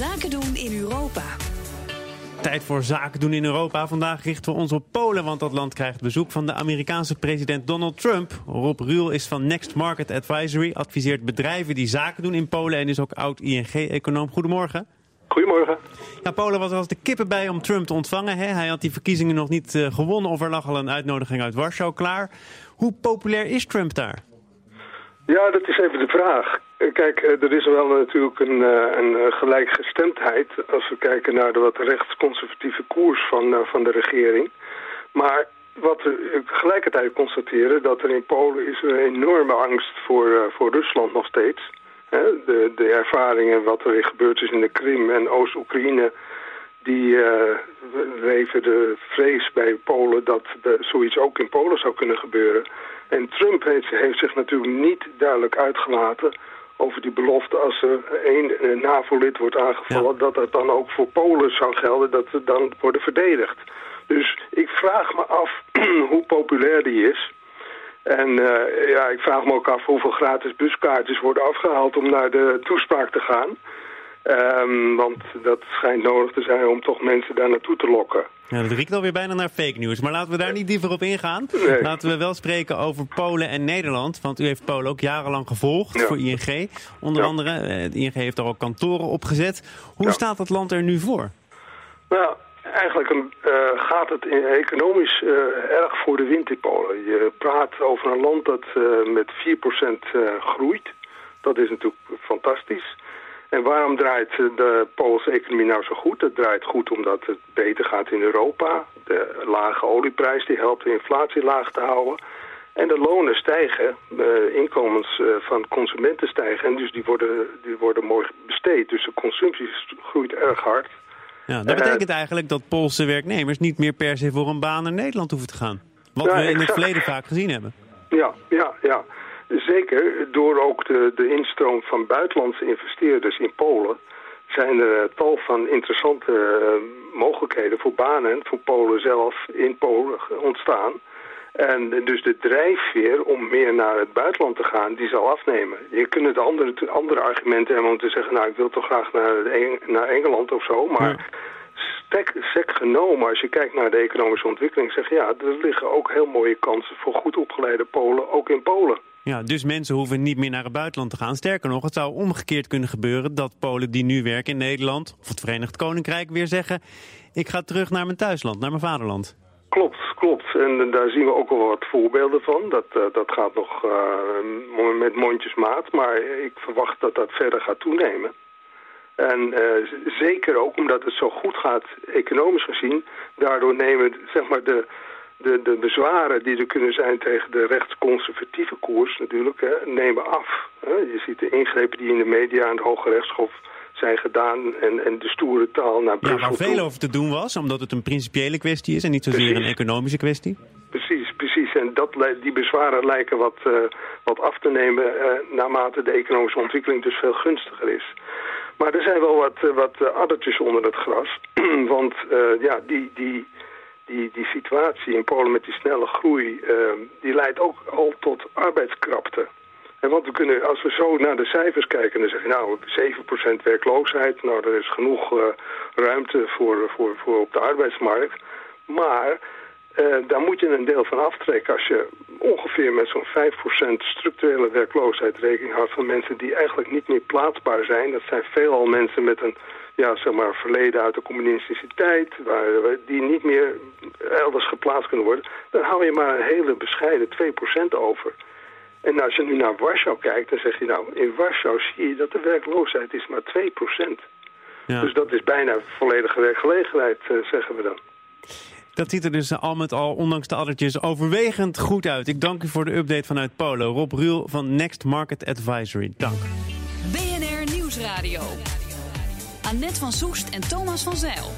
Zaken doen in Europa. Tijd voor zaken doen in Europa. Vandaag richten we ons op Polen, want dat land krijgt bezoek van de Amerikaanse president Donald Trump. Rob Ruul is van Next Market Advisory, adviseert bedrijven die zaken doen in Polen en is ook oud ING-econoom. Goedemorgen. Goedemorgen. Ja, Polen was er als de kippen bij om Trump te ontvangen. Hè? Hij had die verkiezingen nog niet uh, gewonnen of er lag al een uitnodiging uit Warschau klaar. Hoe populair is Trump daar? Ja, dat is even de vraag. Kijk, eh, er is wel natuurlijk een, eh, een gelijkgestemdheid als we kijken naar de wat rechtsconservatieve koers van, van de regering. Maar wat we tegelijkertijd constateren, dat er in Polen is een enorme angst voor, voor Rusland nog steeds. De, de ervaringen wat er gebeurd is in de Krim en Oost-Oekraïne... die uh, leven de vrees bij Polen dat de, zoiets ook in Polen zou kunnen gebeuren. En Trump heeft, heeft zich natuurlijk niet duidelijk uitgelaten over die belofte als er één NAVO-lid wordt aangevallen... dat dat dan ook voor Polen zou gelden, dat ze dan worden verdedigd. Dus ik vraag me af hoe populair die is... En uh, ja, ik vraag me ook af hoeveel gratis buskaartjes worden afgehaald om naar de toespraak te gaan. Um, want dat schijnt nodig te zijn om toch mensen daar naartoe te lokken. Ja, dat riekt alweer bijna naar fake news. Maar laten we daar niet dieper op ingaan. Nee. Laten we wel spreken over Polen en Nederland. Want u heeft Polen ook jarenlang gevolgd Ja. voor ING. Onder Ja. andere, eh, de ING heeft er ook kantoren opgezet. Hoe staat het land er nu voor? Nou, eigenlijk een, eh, gaat het economisch eh, erg voor de wind in Polen. Je praat over een land dat eh, met 4% eh, groeit. Dat is natuurlijk fantastisch. En waarom draait eh, de Poolse economie nou zo goed? Het draait goed omdat het beter gaat in Europa. De lage olieprijs die helpt de inflatie laag te houden. En de lonen stijgen, de inkomens eh, van consumenten stijgen. En dus die worden, die worden mooi besteed. Dus de consumptie groeit erg hard. Ja, dat Eh, betekent eigenlijk dat Poolse werknemers niet meer per se voor een baan naar Nederland hoeven te gaan. Wat Ja, we in het verleden vaak gezien hebben. Ja, ja, ja. Zeker. Door ook de, de instroom van buitenlandse investeerders in Polen... zijn er eh, tal van interessante eh, mogelijkheden voor banen... voor Polen zelf in Polen ontstaan. En dus de drijfveer om meer naar het buitenland te gaan, die zal afnemen. Je kunt het andere, andere argumenten hebben om te zeggen... nou, ik wil toch graag naar, naar Engeland of zo, maar... Stek, sec genomen, als je kijkt naar de economische ontwikkeling, zeg je ja, er liggen ook heel mooie kansen voor goed opgeleide Polen, ook in Polen. Ja, dus mensen hoeven niet meer naar het buitenland te gaan. Sterker nog, het zou omgekeerd kunnen gebeuren dat Polen die nu werken in Nederland of het Verenigd Koninkrijk weer zeggen: ik ga terug naar mijn thuisland, naar mijn vaderland. Klopt, klopt. En daar zien we ook wel wat voorbeelden van. Dat, eh, dat gaat nog eh, met mondjesmaat, maar ik verwacht dat dat verder gaat toenemen. En eh, zeker ook omdat het zo goed gaat, economisch gezien, daardoor nemen zeg maar, de, de, de bezwaren die er kunnen zijn tegen de rechtsconservatieve koers natuurlijk, hè, nemen af. Hè. Je ziet de ingrepen die in de media en de Hoge Rechtshof zijn gedaan en, en de stoere taal naar Ja, Brussel waar toe. veel over te doen was, omdat het een principiële kwestie is en niet zozeer een economische kwestie. Precies, precies. En dat, die bezwaren lijken wat, eh, wat af te nemen eh, naarmate de economische ontwikkeling dus veel gunstiger is. Maar er zijn wel wat, eh, wat addertjes onder het gras. Want ja, die, die, die, situatie in Polen met die snelle groei, eh, die leidt ook al tot arbeidskrapte. En want we kunnen, als we zo naar de cijfers kijken, dan zeggen we nou 7% werkloosheid. Nou, er is genoeg eh, ruimte voor, voor, voor op de arbeidsmarkt. Maar eh, daar moet je een deel van aftrekken als je ongeveer met zo'n 5% structurele werkloosheid rekening houdt van mensen die eigenlijk niet meer plaatsbaar zijn. Dat zijn veelal mensen met een ja, zeg maar, verleden uit de communistische tijd, waar, die niet meer elders geplaatst kunnen worden. Dan hou je maar een hele bescheiden 2% over. En als je nu naar Warschau kijkt, dan zeg je nou, in Warschau zie je dat de werkloosheid is maar 2%. Ja. Dus dat is bijna volledige werkgelegenheid, eh, zeggen we dan. Dat ziet er dus al met al, ondanks de addertjes, overwegend goed uit. Ik dank u voor de update vanuit Polo. Rob Ruul van Next Market Advisory. Dank. BNR Nieuwsradio. Annette van Soest en Thomas van Zeil.